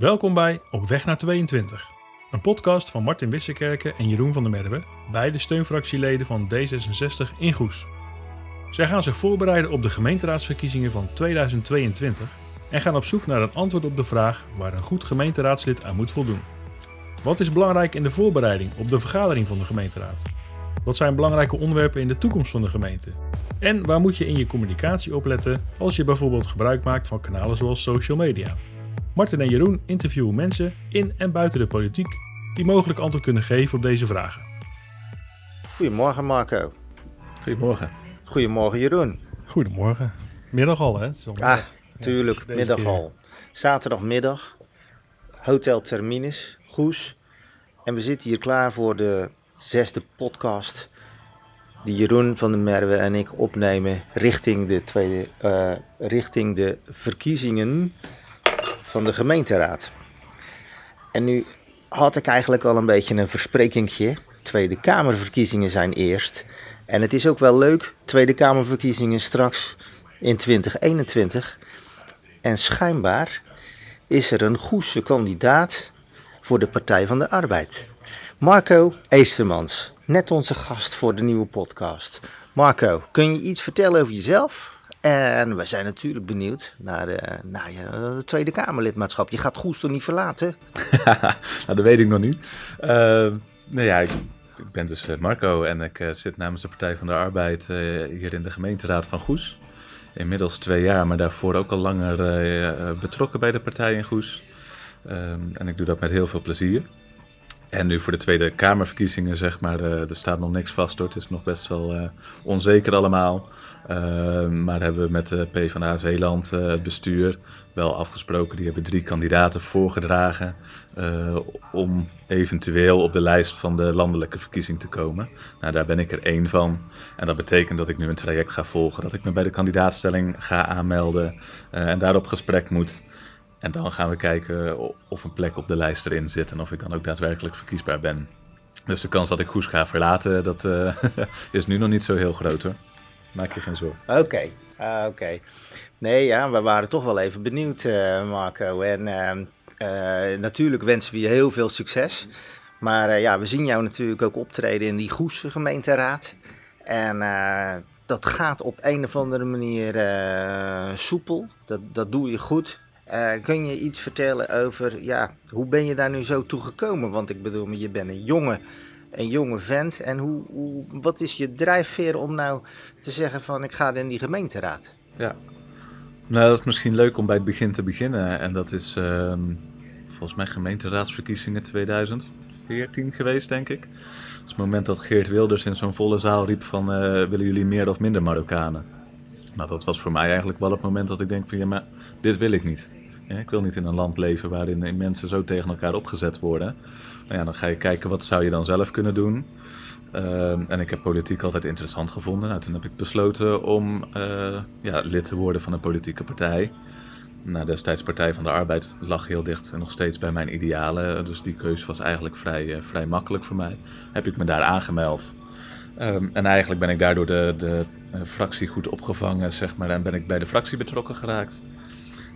Welkom bij Op Weg naar 22, een podcast van Martin Wissekerken en Jeroen van der Merwe, beide steunfractieleden van D66 in Goes. Zij gaan zich voorbereiden op de gemeenteraadsverkiezingen van 2022 en gaan op zoek naar een antwoord op de vraag waar een goed gemeenteraadslid aan moet voldoen. Wat is belangrijk in de voorbereiding op de vergadering van de gemeenteraad? Wat zijn belangrijke onderwerpen in de toekomst van de gemeente? En waar moet je in je communicatie op letten als je bijvoorbeeld gebruik maakt van kanalen zoals social media? Martin en Jeroen interviewen mensen in en buiten de politiek die mogelijk antwoord kunnen geven op deze vragen. Goedemorgen Marco. Goedemorgen. Goedemorgen Jeroen. Goedemorgen. Middag al, hè? Ah, tuurlijk, middag keer. al. Zaterdagmiddag, Hotel Terminus, Goes. En we zitten hier klaar voor de zesde podcast die Jeroen van der Merwe en ik opnemen richting de, tweede, eh, richting de verkiezingen van de gemeenteraad. En nu had ik eigenlijk al een beetje een versprekingje. Tweede Kamerverkiezingen zijn eerst. En het is ook wel leuk, Tweede Kamerverkiezingen straks in 2021. En schijnbaar is er een goede kandidaat voor de Partij van de Arbeid. Marco Eestermans, net onze gast voor de nieuwe podcast. Marco, kun je iets vertellen over jezelf? En we zijn natuurlijk benieuwd naar, eh, naar eh, Tweede Kamerlidmaatschap. Je gaat Goes toch niet verlaten? nou, dat weet ik nog niet. Uh, nou ja, ik, ik ben dus eh, Marco en ik zit namens de Partij van de Arbeid hier in de gemeenteraad van Goes. Inmiddels twee jaar, maar daarvoor ook al langer betrokken bij de partij in Goes. Ehm, en ik doe dat met heel veel plezier. En nu voor de Tweede Kamerverkiezingen, zeg maar, er staat nog niks vast hoor. Het is nog best wel onzeker allemaal. Uh, maar hebben we met de PvdA Zeeland, uh, bestuur, wel afgesproken. Die hebben drie kandidaten voorgedragen uh, om eventueel op de lijst van de landelijke verkiezing te komen. Nou, daar ben ik er één van. En dat betekent dat ik nu een traject ga volgen. Dat ik me bij de kandidaatstelling ga aanmelden uh, en daar op gesprek moet. En dan gaan we kijken of een plek op de lijst erin zit en of ik dan ook daadwerkelijk verkiesbaar ben. Dus de kans dat ik Goes ga verlaten, dat is nu nog niet zo heel groot hoor. Maak je geen zorgen. Oké, uh, oké. Nee, ja, we waren toch wel even benieuwd, uh, Marco. En uh, natuurlijk wensen we je heel veel succes. Maar ja, we zien jou natuurlijk ook optreden in die Goes gemeenteraad. En dat gaat op een of andere manier soepel. Dat, dat doe je goed. kun je iets vertellen over, ja, hoe ben je daar nu zo toe gekomen? Want ik bedoel, je bent een jongen een jonge vent. En hoe, hoe, wat is je drijfveer om nou te zeggen van ik ga in die gemeenteraad? Ja, nou dat is misschien leuk om bij het begin te beginnen. En dat is uh, volgens mij gemeenteraadsverkiezingen 2014 geweest, denk ik. Dat is het moment dat Geert Wilders in zo'n volle zaal riep van uh, willen jullie meer of minder Marokkanen? Nou, dat was voor mij eigenlijk wel het moment dat ik denk van ja, maar dit wil ik niet. Ik wil niet in een land leven waarin mensen zo tegen elkaar opgezet worden. Nou ja, dan ga je kijken wat zou je dan zelf kunnen doen. Uh, en ik heb politiek altijd interessant gevonden. Nou, toen heb ik besloten om uh, ja, lid te worden van een politieke partij. Nou, destijds Partij van de Arbeid lag heel dicht en nog steeds bij mijn idealen. Dus die keuze was eigenlijk vrij, uh, vrij makkelijk voor mij. Heb ik me daar aangemeld. Um, en eigenlijk ben ik daardoor de, de uh, fractie goed opgevangen, zeg maar. En ben ik bij de fractie betrokken geraakt.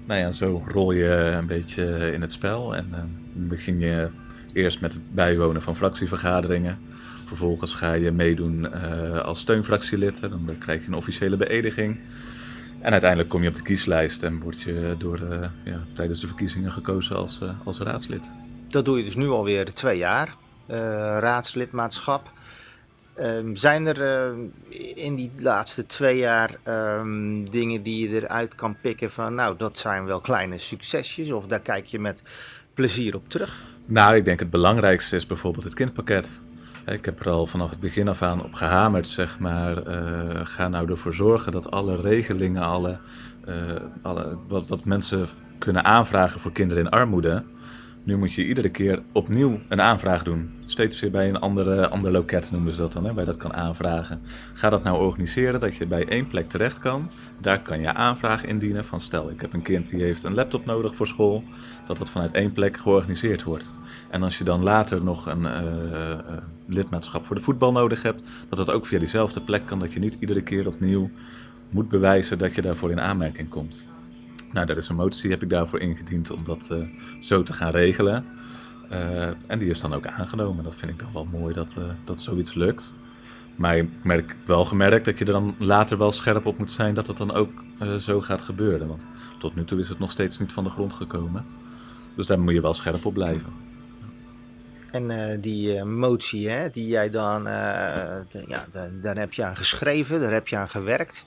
Nou ja, zo rol je een beetje in het spel. En begin je eerst met het bijwonen van fractievergaderingen. Vervolgens ga je meedoen uh, als steunfractielid. Dan krijg je een officiële beëdiging. En uiteindelijk kom je op de kieslijst en word je door, uh, ja, tijdens de verkiezingen gekozen als, uh, als raadslid. Dat doe je dus nu alweer twee jaar, raadslidmaatschap. Um, zijn er in die laatste twee jaar um, dingen die je eruit kan pikken van, nou, dat zijn wel kleine succesjes, of daar kijk je met plezier op terug? Nou, ik denk het belangrijkste is bijvoorbeeld het kindpakket. Ik heb er al vanaf het begin af aan op gehamerd, zeg maar. Uh, ga nou ervoor zorgen dat alle regelingen, alle, uh, alle, wat, wat mensen kunnen aanvragen voor kinderen in armoede. Nu moet je iedere keer opnieuw een aanvraag doen. Steeds weer bij een andere, ander loket noemen ze dat dan, hè, waar je dat kan aanvragen. Ga dat nou organiseren dat je bij één plek terecht kan. Daar kan je aanvraag indienen van stel ik heb een kind die heeft een laptop nodig voor school. Dat dat vanuit één plek georganiseerd wordt. En als je dan later nog een uh, uh, lidmaatschap voor de voetbal nodig hebt, dat dat ook via diezelfde plek kan. Dat je niet iedere keer opnieuw moet bewijzen dat je daarvoor in aanmerking komt. Nou, daar is een motie, heb ik daarvoor ingediend om dat eh, zo te gaan regelen. Eh, en die is dan ook aangenomen. Dat vind ik dan wel mooi dat, dat zoiets lukt. Maar ik merk wel gemerkt dat je er dan later wel scherp op moet zijn dat het dan ook zo gaat gebeuren. Want tot nu toe is het nog steeds niet van de grond gekomen. Dus daar moet je wel scherp op blijven. En die motie hè, die jij dan, de, ja, daar heb je aan geschreven, daar heb je aan gewerkt.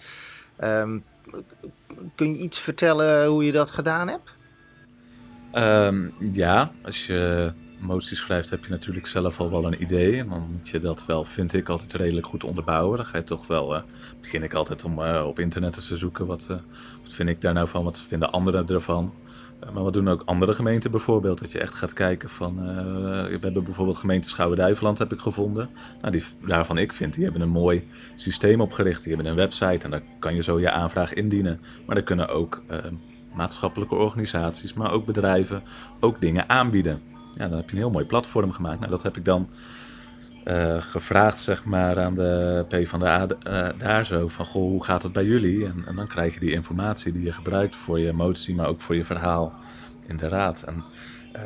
Um, kun je iets vertellen hoe je dat gedaan hebt? Um, ja, als je moties schrijft heb je natuurlijk zelf al wel een idee. Dan moet je dat wel, vind ik, altijd redelijk goed onderbouwen. Dan ga je toch wel, begin ik altijd om op internet te zoeken. Wat, wat vind ik daar nou van? Wat vinden anderen ervan? Eh, maar wat doen ook andere gemeenten bijvoorbeeld? Dat je echt gaat kijken van... Uh, we hebben bijvoorbeeld gemeente Schouwen-Duiveland heb ik gevonden. Nou, die, daarvan ik vind, die hebben een mooi systeem opgericht. Die hebben een website en daar kan je zo je aanvraag indienen. Maar er kunnen ook uh, maatschappelijke organisaties, maar ook bedrijven... ook dingen aanbieden. Ja, dan heb je een heel mooi platform gemaakt. Nou, dat heb ik dan uh, gevraagd zeg maar, aan de PvdA uh, daar zo van, goh, hoe gaat het bij jullie? En, en, dan krijg je die informatie die je gebruikt voor je motie, maar ook voor je verhaal in de raad. En uh,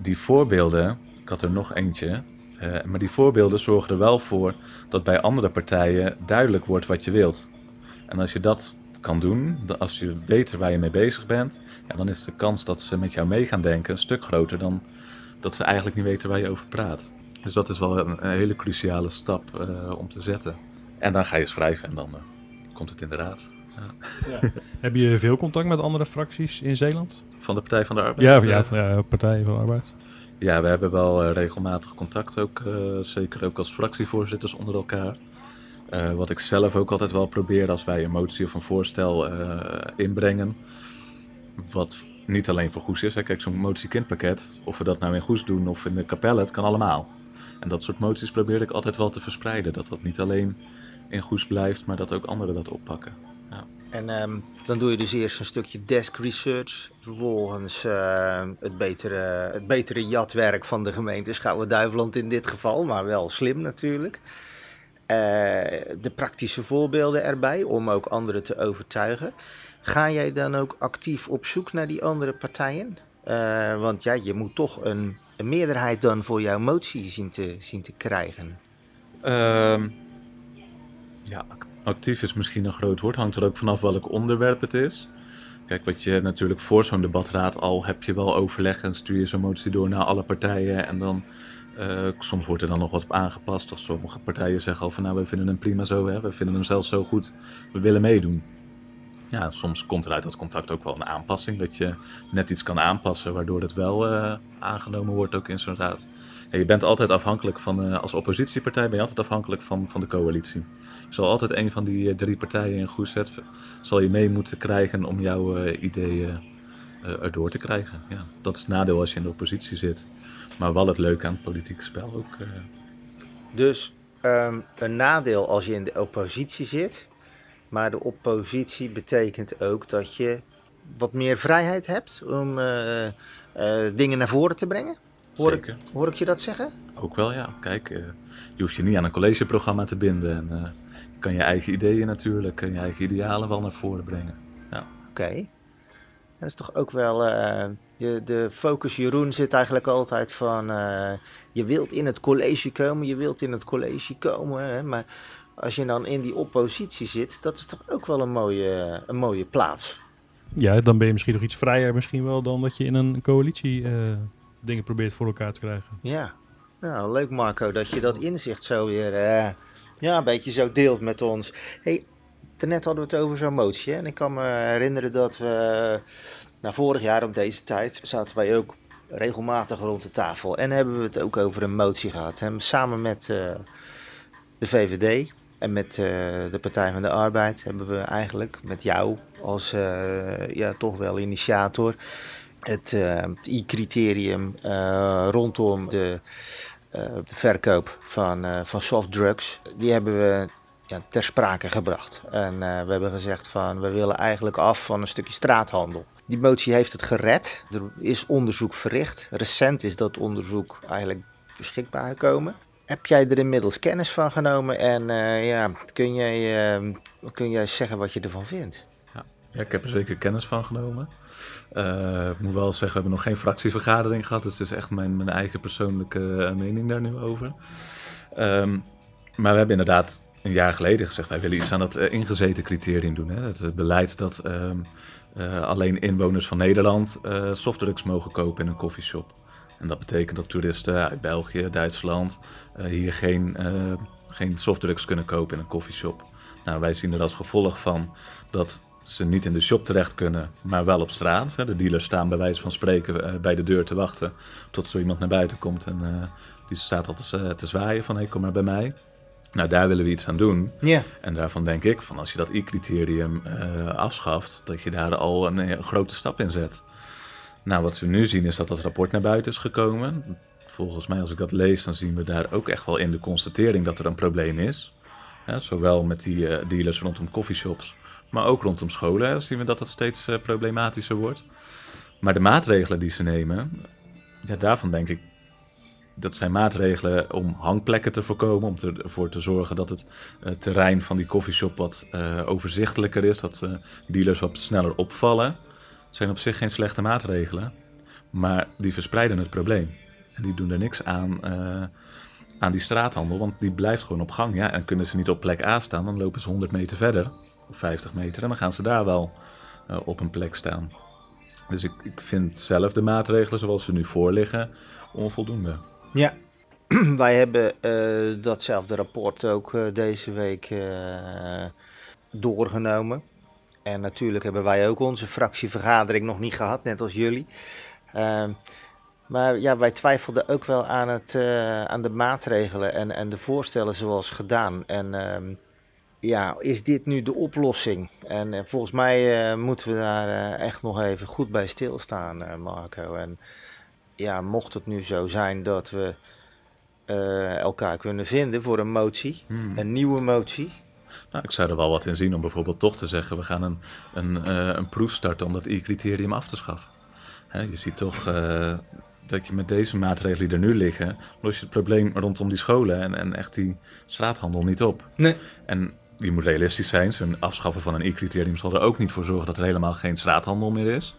die voorbeelden, ik had er nog eentje, maar die voorbeelden zorgen er wel voor dat bij andere partijen duidelijk wordt wat je wilt. En als je dat kan doen, als je weet waar je mee bezig bent, ja, dan is de kans dat ze met jou mee gaan denken een stuk groter dan dat ze eigenlijk niet weten waar je over praat. Dus dat is wel een, hele cruciale stap uh, om te zetten. En dan ga je schrijven en dan uh, komt het inderdaad. Ja. Ja. Heb je veel contact met andere fracties in Zeeland? Van de Partij van de Arbeid? Ja, ja, van, ja Partij van de Arbeid. Ja, we hebben wel regelmatig contact, ook, zeker ook als fractievoorzitters onder elkaar. wat ik zelf ook altijd wel probeer als wij een motie of een voorstel inbrengen. Wat niet alleen voor Goes is. Hè. Kijk, zo'n motie-kindpakket, of we dat nou in Goes doen of in de kapelle, het kan allemaal. En dat soort moties probeer ik altijd wel te verspreiden. Dat dat niet alleen in Goes blijft, maar dat ook anderen dat oppakken. Ja. En um, dan doe je dus eerst een stukje desk research. Vervolgens uh, het, betere, het betere jatwerk van de gemeente Schouwen-Duiveland in dit geval. Maar wel slim natuurlijk. Uh, de praktische voorbeelden erbij om ook anderen te overtuigen. Ga jij dan ook actief op zoek naar die andere partijen? Uh, want ja, je moet toch een een meerderheid dan voor jouw motie zien te, zien te krijgen? Um, ja, actief is misschien een groot woord. Hangt er ook vanaf welk onderwerp het is. Kijk, wat je natuurlijk voor zo'n debatraad al heb je wel overleg en stuur je zo'n motie door naar alle partijen. En dan uh, soms wordt er dan nog wat op aangepast. Of sommige partijen zeggen al van nou, we vinden hem prima zo, hè. we vinden hem zelfs zo goed, we willen meedoen ja, soms komt er uit dat contact ook wel een aanpassing. Dat je net iets kan aanpassen waardoor het wel uh, aangenomen wordt ook in zo'n raad. Je bent altijd afhankelijk van, uh, als oppositiepartij ben je altijd afhankelijk van, van de coalitie. Je zal altijd een van die uh, drie partijen in goed zet, zal je mee moeten krijgen om jouw ideeën erdoor te krijgen. Ja, dat is het nadeel als je in de oppositie zit. Maar wel het leuke aan het politieke spel ook. Dus um, een nadeel als je in de oppositie zit, maar de oppositie betekent ook dat je wat meer vrijheid hebt om uh, uh, dingen naar voren te brengen. Hoor Zeker. Ik, hoor ik je dat zeggen? Ook wel, ja. Kijk, uh, je hoeft je niet aan een collegeprogramma te binden. En, je kan je eigen ideeën natuurlijk en je eigen idealen wel naar voren brengen. Ja. Oké. Okay. Dat is toch ook wel. Je, de focus, Jeroen, zit eigenlijk altijd van. je wilt in het college komen, je wilt in het college komen. Hè, maar als je dan in die oppositie zit, dat is toch ook wel een mooie, een mooie plaats. Ja, dan ben je misschien nog iets vrijer misschien wel dan dat je in een coalitie uh, dingen probeert voor elkaar te krijgen. Ja, nou leuk Marco dat je dat inzicht zo weer uh, ja, een beetje zo deelt met ons. Hey, net hadden we het over zo'n motie hè? en ik kan me herinneren dat we nou, vorig jaar op deze tijd zaten wij ook regelmatig rond de tafel en hebben we het ook over een motie gehad. Hè? Samen met uh, de VVD, en met uh, de Partij van de Arbeid hebben we eigenlijk met jou als uh, ja, toch wel initiator het, het I-criterium rondom de, de, verkoop van, van softdrugs, die hebben we ja, ter sprake gebracht. En we hebben gezegd van we willen eigenlijk af van een stukje straathandel. Die motie heeft het gered. Er is onderzoek verricht. Recent is dat onderzoek eigenlijk beschikbaar gekomen. Heb jij er inmiddels kennis van genomen en uh, ja, kun jij, uh, kun jij zeggen wat je ervan vindt? Ja, ik heb er zeker kennis van genomen. Uh, ik moet wel zeggen, we hebben nog geen fractievergadering gehad. Dus het is echt mijn, mijn eigen persoonlijke eh, mening daar nu over. Um, maar we hebben inderdaad een jaar geleden gezegd... wij willen iets aan dat ingezeten criterium doen. Hè? Het beleid dat um, alleen inwoners van Nederland softdrugs mogen kopen in een koffieshop. En dat betekent dat toeristen uit België, Duitsland... hier geen, geen softdrugs kunnen kopen in een koffieshop. Nou, wij zien er als gevolg van dat ze niet in de shop terecht kunnen, maar wel op straat. De dealers staan bij wijze van spreken eh, bij de deur te wachten tot zo iemand naar buiten komt en uh, die staat al te, te zwaaien van hey, kom maar bij mij. Nou, daar willen we iets aan doen. Ja. En daarvan denk ik van als je dat I-criterium uh, afschaft, dat je daar al een, een, grote stap in zet. Nou, wat we nu zien is dat dat rapport naar buiten is gekomen. Volgens mij, als ik dat lees, dan zien we daar ook echt wel in de constatering dat er een probleem is. Zowel met die uh, dealers rondom coffeeshops, maar ook rondom scholen zien we dat het steeds uh, problematischer wordt. Maar de maatregelen die ze nemen, ja, daarvan denk ik, dat zijn maatregelen om hangplekken te voorkomen, om ervoor te zorgen dat het uh, terrein van die coffeeshop wat overzichtelijker is, dat dealers wat sneller opvallen. Zijn op zich geen slechte maatregelen, maar die verspreiden het probleem. En die doen er niks aan aan die straathandel, want die blijft gewoon op gang. Ja, en kunnen ze niet op plek A staan, dan lopen ze 100 meter verder, of 50 meter, en dan gaan ze daar wel uh, op een plek staan. Dus ik, ik vind zelf de maatregelen zoals ze nu voorliggen onvoldoende. Ja, wij hebben uh, datzelfde rapport ook deze week doorgenomen. En natuurlijk hebben wij ook onze fractievergadering nog niet gehad, net als jullie. Ehm, maar ja, wij twijfelden ook wel aan, het, uh, aan de maatregelen en, en de voorstellen zoals gedaan. En uh, ja, is dit nu de oplossing? En uh, volgens mij uh, moeten we daar echt nog even goed bij stilstaan, Marco. En ja, mocht het nu zo zijn dat we elkaar kunnen vinden voor een motie, hmm. een nieuwe motie. Nou, ik zou er wel wat in zien om bijvoorbeeld toch te zeggen: we gaan een, een, een proef starten om dat I-criterium af te schaffen. Hè, je ziet toch dat je met deze maatregelen die er nu liggen, los je het probleem rondom die scholen en, en echt die straathandel niet op. Nee. En die moet realistisch zijn. Zo'n afschaffen van een I-criterium zal er ook niet voor zorgen dat er helemaal geen straathandel meer is.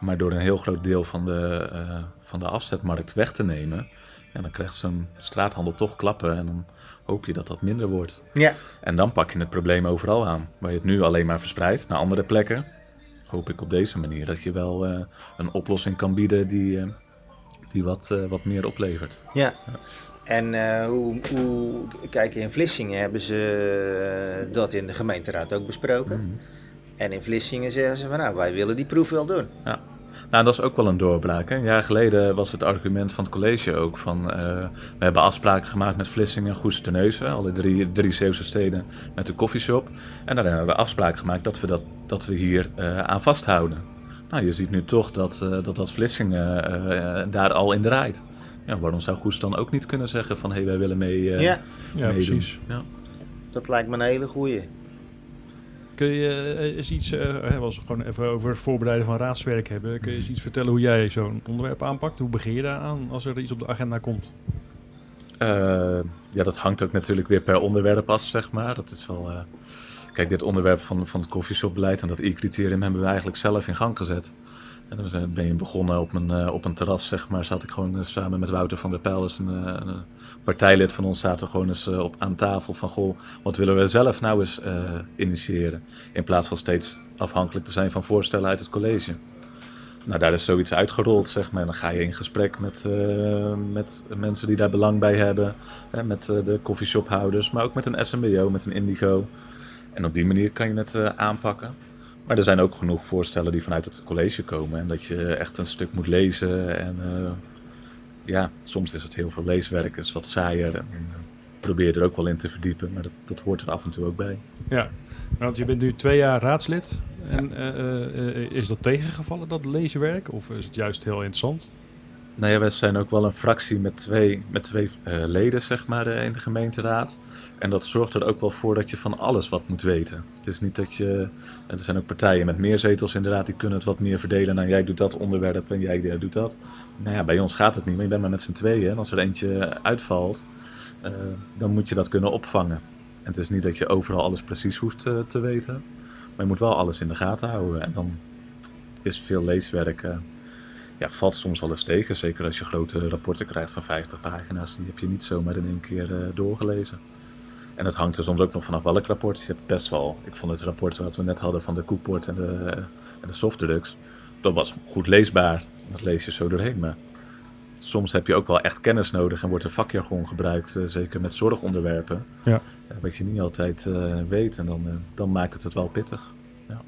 Maar door een heel groot deel van de, uh, van de afzetmarkt weg te nemen, ja, dan krijgt zo'n straathandel toch klappen en dan hoop je dat dat minder wordt. Ja. En dan pak je het probleem overal aan. Waar je het nu alleen maar verspreidt naar andere plekken, hoop ik op deze manier dat je wel uh, een oplossing kan bieden die, uh, die wat, uh, wat meer oplevert. Ja. ja. En hoe, hoe, kijk, in Vlissingen hebben ze dat in de gemeenteraad ook besproken. Mm -hmm. En in Vlissingen zeggen ze van nou, wij willen die proef wel doen. Ja. Nou, dat is ook wel een doorbraak. Hè? Een jaar geleden was het argument van het college ook van... Uh, we hebben afspraken gemaakt met Vlissingen, Goes Terneuzen, alle drie, drie Zeeuwse steden met de koffieshop. En daar hebben we afspraken gemaakt dat we, dat, dat we hier uh, aan vasthouden. Nou, je ziet nu toch dat uh, dat, dat Vlissingen daar al in draait. Ja, waarom zou Goes dan ook niet kunnen zeggen van... hé, hey, wij willen mee, ja. ja, precies. Ja. Dat lijkt me een hele goeie. Kun je eens iets, uh, als we gewoon even over het voorbereiden van raadswerk hebben, kun je eens iets vertellen hoe jij zo'n onderwerp aanpakt? Hoe begin je daar aan als er iets op de agenda komt? Uh, ja, dat hangt ook natuurlijk weer per onderwerp af, zeg maar. Dat is wel. Uh, kijk, dit onderwerp van, van het koffieshopbeleid en dat I-criterium hebben we eigenlijk zelf in gang gezet. En dan ben je begonnen op een, op een terras, zeg maar. Zat ik gewoon samen met Wouter van der Pijl, dus een, een partijlid van ons zaten gewoon eens op, aan tafel van... goh, wat willen we zelf nou eens initiëren? In plaats van steeds afhankelijk te zijn van voorstellen uit het college. Nou, daar is zoiets uitgerold, zeg maar. En dan ga je in gesprek met, met mensen die daar belang bij hebben. Hè, met de coffeeshophouders, maar ook met een SMBO, met een Indigo. En op die manier kan je het aanpakken. Maar er zijn ook genoeg voorstellen die vanuit het college komen. En dat je echt een stuk moet lezen en ja, soms is het heel veel leeswerk, is wat saaier. En, en probeer er ook wel in te verdiepen, maar dat, dat hoort er af en toe ook bij. Ja, want je bent nu twee jaar raadslid. En ja. uh, uh, is dat tegengevallen, dat lezenwerk? Of is het juist heel interessant? Nou ja, wij zijn ook wel een fractie met twee, met twee uh, leden, zeg maar, in de gemeenteraad. En dat zorgt er ook wel voor dat je van alles wat moet weten. Het is niet dat je. Er zijn ook partijen met meer zetels, inderdaad, die kunnen het wat meer verdelen. Nou, jij doet dat onderwerp en jij doet dat. Nou ja, bij ons gaat het niet, maar je bent maar met z'n tweeën. En als er eentje uitvalt, dan moet je dat kunnen opvangen. En het is niet dat je overal alles precies hoeft te weten. Maar je moet wel alles in de gaten houden. En dan is veel leeswerk... eh, ja, valt soms wel eens tegen. Zeker als je grote rapporten krijgt van 50 pagina's. Die heb je niet zomaar in één keer eh, doorgelezen. En het hangt er soms ook nog vanaf welk rapport. Je hebt best wel... Ik vond het rapport wat we net hadden van de Koeport en de, en de Softdeluxe... Dat was goed leesbaar. Dat lees je zo doorheen. Maar soms heb je ook wel echt kennis nodig en wordt er vakjargon gebruikt. eh, zeker met zorgonderwerpen. Ja. Ja, wat je niet altijd eh, weet. En dan, eh, dan maakt het het wel pittig.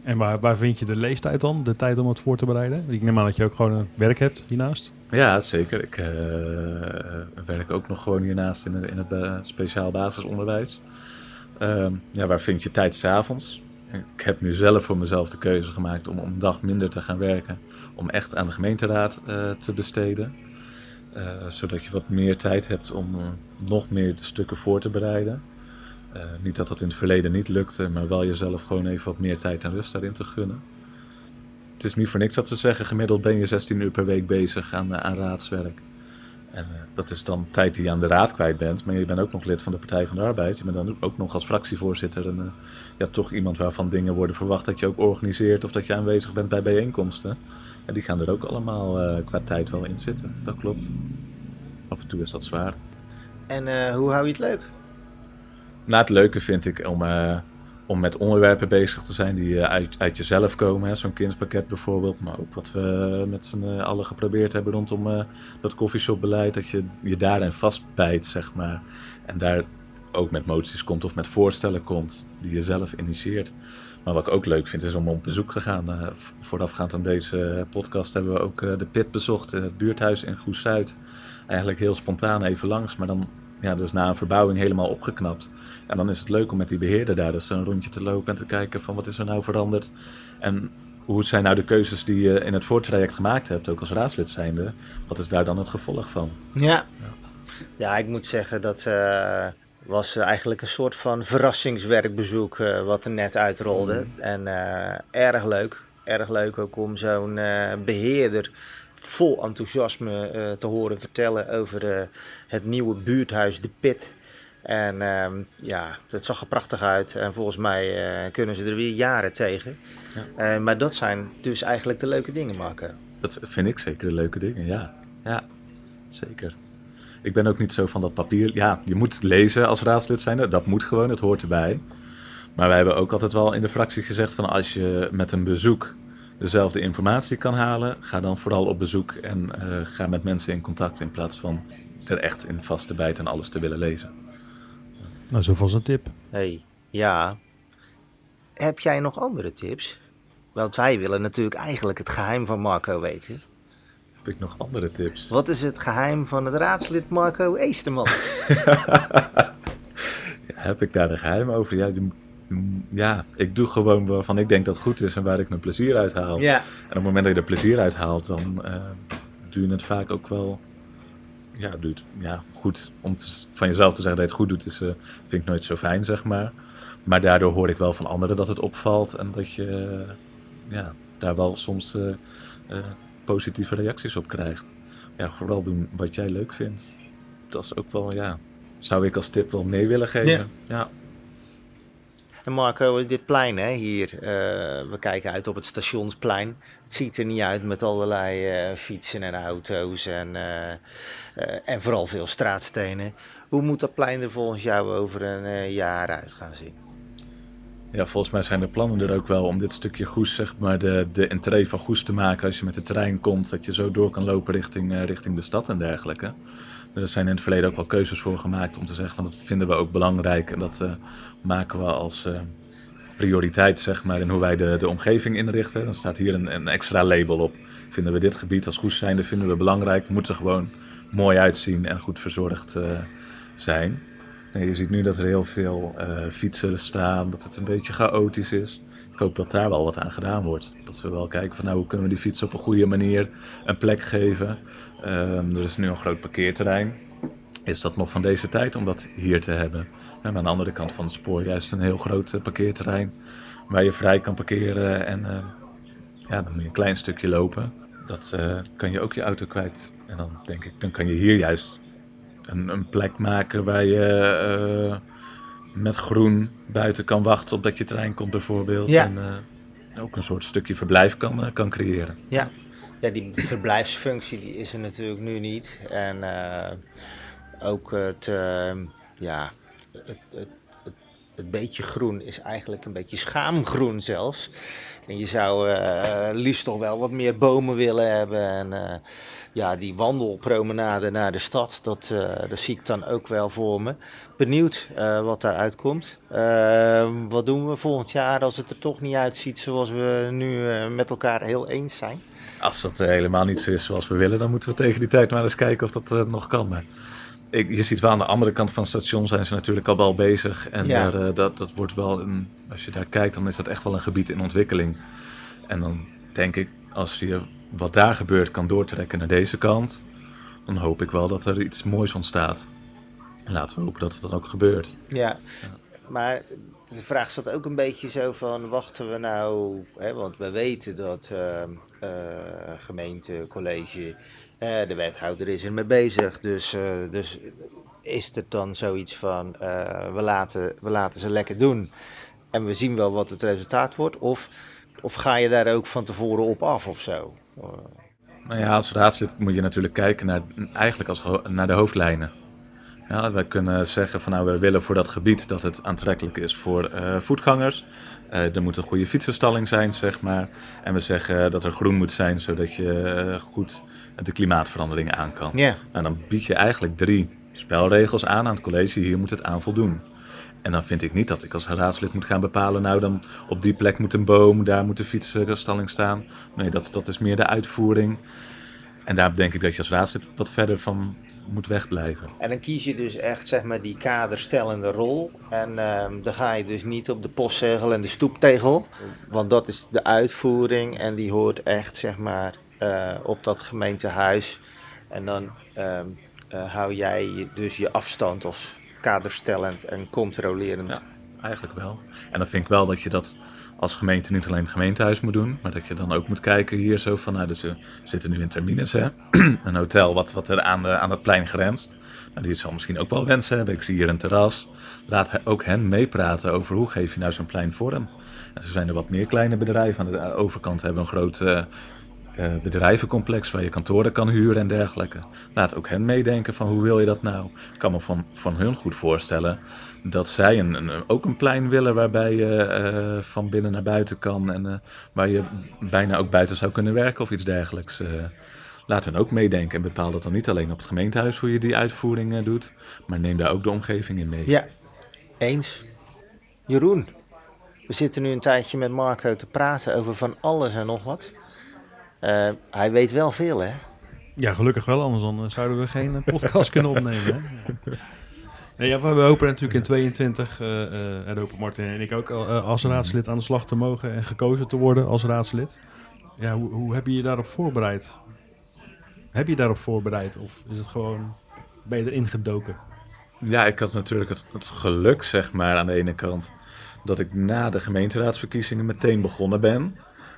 En waar, waar vind je de leestijd dan? De tijd om het voor te bereiden? Ik neem aan dat je ook gewoon een werk hebt hiernaast. Ja, zeker. Ik eh, werk ook nog gewoon hiernaast in, het- in het ba- speciaal basisonderwijs. Ehm, ja, waar vind je tijd s'avonds? Ik heb nu zelf voor mezelf de keuze gemaakt om een dag minder te gaan werken. Om echt aan de gemeenteraad eh, te besteden. Eh, zodat je wat meer tijd hebt om eh, nog meer de stukken voor te bereiden. Eh, niet dat dat in het verleden niet lukte, maar wel jezelf gewoon even wat meer tijd en rust daarin te gunnen. Het is niet voor niks dat ze zeggen, gemiddeld ben je 16 uur per week bezig aan, eh, aan raadswerk. En eh, dat is dan tijd die je aan de raad kwijt bent, maar je bent ook nog lid van de Partij van de Arbeid. Je bent dan ook nog als fractievoorzitter en, ja, toch iemand waarvan dingen worden verwacht dat je ook organiseert of dat je aanwezig bent bij bijeenkomsten. Ja, die gaan er ook allemaal qua tijd wel in zitten, dat klopt. Af en toe is dat zwaar. En hoe hou je het leuk? Nou, het leuke vind ik om, eh, om met onderwerpen bezig te zijn die eh, uit, uit jezelf komen. Zo'n kindspakket bijvoorbeeld. Maar ook wat we met z'n eh, allen geprobeerd hebben rondom dat koffieshopbeleid. Dat je je daarin vastbijt, zeg maar. En daar ook met moties komt of met voorstellen komt die je zelf initieert. Maar wat ik ook leuk vind is om op bezoek te gaan. Voorafgaand aan deze podcast hebben we ook de PIT bezocht. het buurthuis in Goes-Zuid. Eigenlijk heel spontaan even langs. Maar dan ja, dus na een verbouwing helemaal opgeknapt. En dan is het leuk om met die beheerder daar dus een rondje te lopen en te kijken van wat is er nou veranderd. En hoe zijn nou de keuzes die je in het voortraject gemaakt hebt, ook als raadslid zijnde. Wat is daar dan het gevolg van? Ja. Ja, ik moet zeggen dat eh, was eigenlijk een soort van verrassingswerkbezoek eh, wat er net uitrolde. En eh, erg leuk. Erg leuk ook om zo'n eh, beheerder vol enthousiasme eh, te horen vertellen over eh, het nieuwe buurthuis De Pit. En ehm, ja, het zag er prachtig uit. En volgens mij eh, kunnen ze er weer jaren tegen. Eh, maar dat zijn dus eigenlijk de leuke dingen, Marco. Dat vind ik zeker de leuke dingen, ja. Ja, zeker. Ik ben ook niet zo van dat papier. Ja, je moet lezen als raadslid zijnde. Dat moet gewoon, het hoort erbij. Maar wij hebben ook altijd wel in de fractie gezegd van als je met een bezoek dezelfde informatie kan halen, ga dan vooral op bezoek en eh, ga met mensen in contact in plaats van er echt in vast te bijten en alles te willen lezen. Nou, zo vast een tip. hey, ja. Heb jij nog andere tips? Want wij willen natuurlijk eigenlijk het geheim van Marco weten. Heb ik nog andere tips? Wat is het geheim van het raadslid Marco Eesterman? Ja, heb ik daar een geheim over? Ja, die- ja, ik doe gewoon waarvan ik denk dat het goed is en waar ik mijn plezier uit haal. ja. En op het moment dat je er plezier uit haalt, dan eh doe je het vaak ook wel ja, doe het, ja, goed. Om te- van jezelf te zeggen dat je het goed doet, is, eh, vind ik nooit zo fijn, zeg maar. Maar daardoor hoor ik wel van anderen dat het opvalt en dat je eh, ja, daar wel soms eh, positieve reacties op krijgt. Ja, vooral doen wat jij leuk vindt. Dat is ook wel, ja, zou ik als tip wel mee willen geven. Ja. ja. En Marco, dit plein hè, hier, eh, we kijken uit op het stationsplein. Het ziet er niet uit met allerlei eh, fietsen en auto's en, eh, en vooral veel straatstenen. Hoe moet dat plein er volgens jou over een jaar uit gaan zien? Ja, volgens mij zijn de plannen er ook wel om dit stukje Goes, zeg maar, de, de entree van Goes te maken als je met de trein komt. Dat je zo door kan lopen richting, richting de stad en dergelijke. Er zijn in het verleden ook wel keuzes voor gemaakt om te zeggen van dat vinden we ook belangrijk. En dat eh, maken we als eh, prioriteit, zeg maar, in hoe wij de, de omgeving inrichten. Dan staat hier een, een extra label op. Vinden we dit gebied als Goes zijnde, vinden we belangrijk. Moet er gewoon mooi uitzien en goed verzorgd eh, zijn. Je ziet nu dat er heel veel fietsen staan, dat het een beetje chaotisch is. Ik hoop dat daar wel wat aan gedaan wordt. Dat we wel kijken van nou, hoe kunnen we die fietsen op een goede manier een plek geven. Ehm, er is nu een groot parkeerterrein. Is dat nog van deze tijd om dat hier te hebben? En aan de andere kant van het spoor juist een heel groot eh, parkeerterrein. Waar je vrij kan parkeren en eh, ja, dan moet je een klein stukje lopen. Dat eh, kan je ook je auto kwijt. En dan denk ik, dan kan je hier juist een, een plek maken waar je met groen buiten kan wachten op dat je trein komt bijvoorbeeld. Ja. En ook een soort stukje verblijf kan, kan creëren. Ja. Ja, die verblijfsfunctie die is er natuurlijk nu niet. En eh, ook het, eh, ja, het, het, het, beetje groen is eigenlijk een beetje schaamgroen zelfs. En je zou eh, liefst toch wel wat meer bomen willen hebben. En ja, die wandelpromenade naar de stad, dat, dat zie ik dan ook wel voor me. Benieuwd wat daaruit komt. Eh, wat doen we volgend jaar als het er toch niet uitziet zoals we nu met elkaar heel eens zijn? Als dat helemaal niet zo is zoals we willen, dan moeten we tegen die tijd maar eens kijken of dat eh, nog kan. Maar ik, je ziet wel aan de andere kant van het station zijn ze natuurlijk al wel bezig. En Ja. daar, eh, dat, dat wordt wel, een, als je daar kijkt, dan is dat echt wel een gebied in ontwikkeling. En dan denk ik, als je wat daar gebeurt kan doortrekken naar deze kant, dan hoop ik wel dat er iets moois ontstaat. En laten we hopen dat het dan ook gebeurt. Ja, maar de vraag staat ook een beetje zo van, wachten we nou, hè, want we weten dat ehm, eh, gemeente, college, eh, de wethouder is er mee bezig, dus, eh, dus is het dan zoiets van, eh, we, laten, we laten ze lekker doen en we zien wel wat het resultaat wordt, of, of ga je daar ook van tevoren op af of zo? Eh, Nou ja, als raadslid moet je natuurlijk kijken naar, eigenlijk als, naar de hoofdlijnen. Ja, wij kunnen zeggen van nou, we willen voor dat gebied dat het aantrekkelijk is voor eh, voetgangers. Eh, er moet een goede fietsenstalling zijn, zeg maar. En we zeggen dat er groen moet zijn, zodat je eh, goed de klimaatverandering aan kan. Ja, Nou, dan bied je eigenlijk drie spelregels aan aan het college. Hier moet het aan voldoen. En dan vind ik niet dat ik als raadslid moet gaan bepalen... nou, dan op die plek moet een boom, daar moet een fietsstalling staan. Nee, dat, dat is meer de uitvoering. En daar denk ik dat je als raadslid wat verder van moet wegblijven. En dan kies je dus echt zeg maar die kaderstellende rol. En ehm, dan ga je dus niet op de postzegel en de stoeptegel. Want dat is de uitvoering en die hoort echt zeg maar eh, op dat gemeentehuis. En dan ehm, eh, hou jij dus je afstand als kaderstellend en controlerend. Ja. Eigenlijk wel. En dan vind ik wel dat je dat als gemeente niet alleen het gemeentehuis moet doen, maar dat je dan ook moet kijken hier zo van, nou, dus zitten nu in Terminus, hè? een hotel wat, wat er aan, de, aan het plein grenst. Nou, die zal misschien ook wel wensen hebben. Ik zie hier een terras. Laat ook hen meepraten over hoe geef je nou zo'n plein vorm. En zo zijn er wat meer kleine bedrijven. Aan de overkant hebben we een groot eh, bedrijvencomplex waar je kantoren kan huren en dergelijke. Laat ook hen meedenken van hoe wil je dat nou. Ik kan me van, van hun goed voorstellen dat zij een, een, ook een plein willen waarbij je eh, van binnen naar buiten kan en eh, waar je bijna ook buiten zou kunnen werken of iets dergelijks. laat hen ook meedenken en bepaal dat dan niet alleen op het gemeentehuis hoe je die uitvoering doet, maar neem daar ook de omgeving in mee. Ja, eens. Jeroen, we zitten nu een tijdje met Marco te praten over van alles en nog wat. Eh, hij weet wel veel, hè? Ja, gelukkig wel, anders dan eh, zouden we geen eh, podcast kunnen opnemen. Hè? Ja. Nee, ja, we hopen natuurlijk in 22, eh eh, en hopen Martin en ik ook als raadslid aan de slag te mogen en gekozen te worden als raadslid. Ja, hoe, hoe heb je je daarop voorbereid? Heb je daarop voorbereid of is het gewoon, ben je erin gedoken? Ja, ik had natuurlijk het, het geluk, zeg maar, aan de ene kant, dat ik na de gemeenteraadsverkiezingen meteen begonnen ben.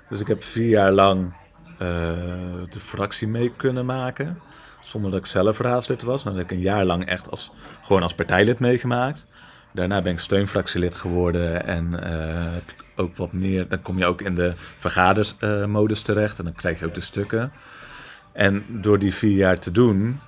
Dus ik heb vier jaar lang de fractie mee kunnen maken, zonder dat ik zelf raadslid was. Dan heb ik een jaar lang echt als, gewoon als partijlid meegemaakt. Daarna ben ik steunfractielid geworden en eh, heb ik ook wat meer, dan kom je ook in de vergadersmodus terecht en dan krijg je ook de stukken. En door die vier jaar te doen,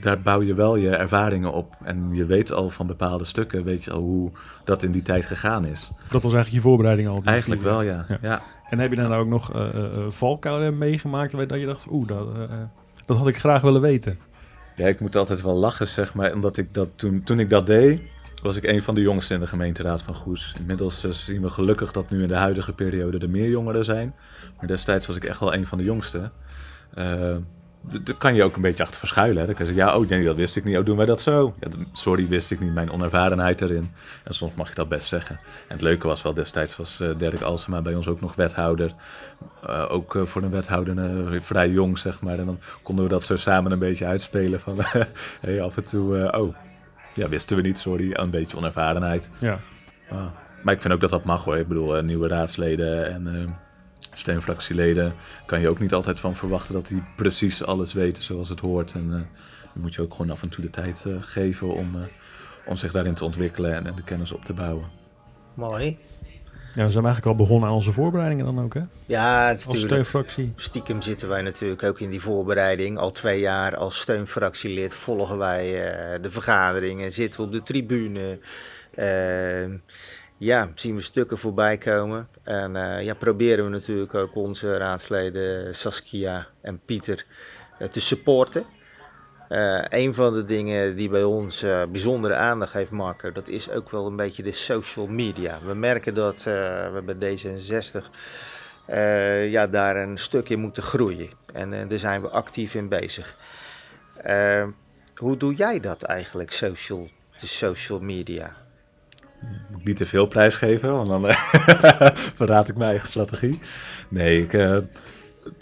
daar bouw je wel je ervaringen op. En je weet al van bepaalde stukken, weet je al hoe dat in die tijd gegaan is. Dat was eigenlijk je voorbereiding al? Eigenlijk vier wel, ja. Ja. ja. En heb je dan ook nog eh eh, eh, valkuilen meegemaakt waar dat je dacht, oeh, dat, dat had ik graag willen weten? Ja, ik moet altijd wel lachen, zeg maar. Omdat ik dat toen, toen ik dat deed, was ik een van de jongsten in de gemeenteraad van Goes. Inmiddels zien we gelukkig dat nu in de huidige periode er meer jongeren zijn. Maar destijds was ik echt wel een van de jongsten. Daar kan je ook een beetje achter verschuilen. Hè? Dan kan je zeggen, ja, oh nee, dat wist ik niet. Oh, doen wij dat zo? Ja, sorry, wist ik niet. Mijn onervarenheid erin. En soms mag je dat best zeggen. En het leuke was wel, destijds was eh, Dirk Alsema bij ons ook nog wethouder. Eh, ook eh, voor een wethouder vrij jong, zeg maar. En dan konden we dat zo samen een beetje uitspelen. Van, hey, af en toe, oh, ja, wisten we niet, sorry. Een beetje onervarenheid. Ja. Ah. Maar ik vind ook dat dat mag hoor. Ik bedoel, nieuwe raadsleden en steunfractieleden kan je ook niet altijd van verwachten dat die precies alles weten zoals het hoort. En eh, dan moet je ook gewoon af en toe de tijd eh, geven om, eh, om zich daarin te ontwikkelen en, en de kennis op te bouwen. Mooi. Ja, we zijn eigenlijk al begonnen aan onze voorbereidingen dan ook, hè? Ja, het is Als natuurlijk. steunfractie. Stiekem zitten wij natuurlijk ook in die voorbereiding. Al twee jaar als steunfractielid volgen wij eh, de vergaderingen, zitten we op de tribune. Ja, zien we stukken voorbij komen. En eh, ja, proberen we natuurlijk ook onze raadsleden Saskia en Pieter eh, te supporten. Eh, een van de dingen die bij ons bijzondere aandacht heeft, Marker, dat is ook wel een beetje de social media. We merken dat we bij D66 eh, ja, daar een stuk in moeten groeien. En daar zijn we actief in bezig. Hoe doe jij dat eigenlijk, social, de social media? Moet ik niet te veel prijs geven, want dan verraad ik mijn eigen strategie. Nee, ik, eh,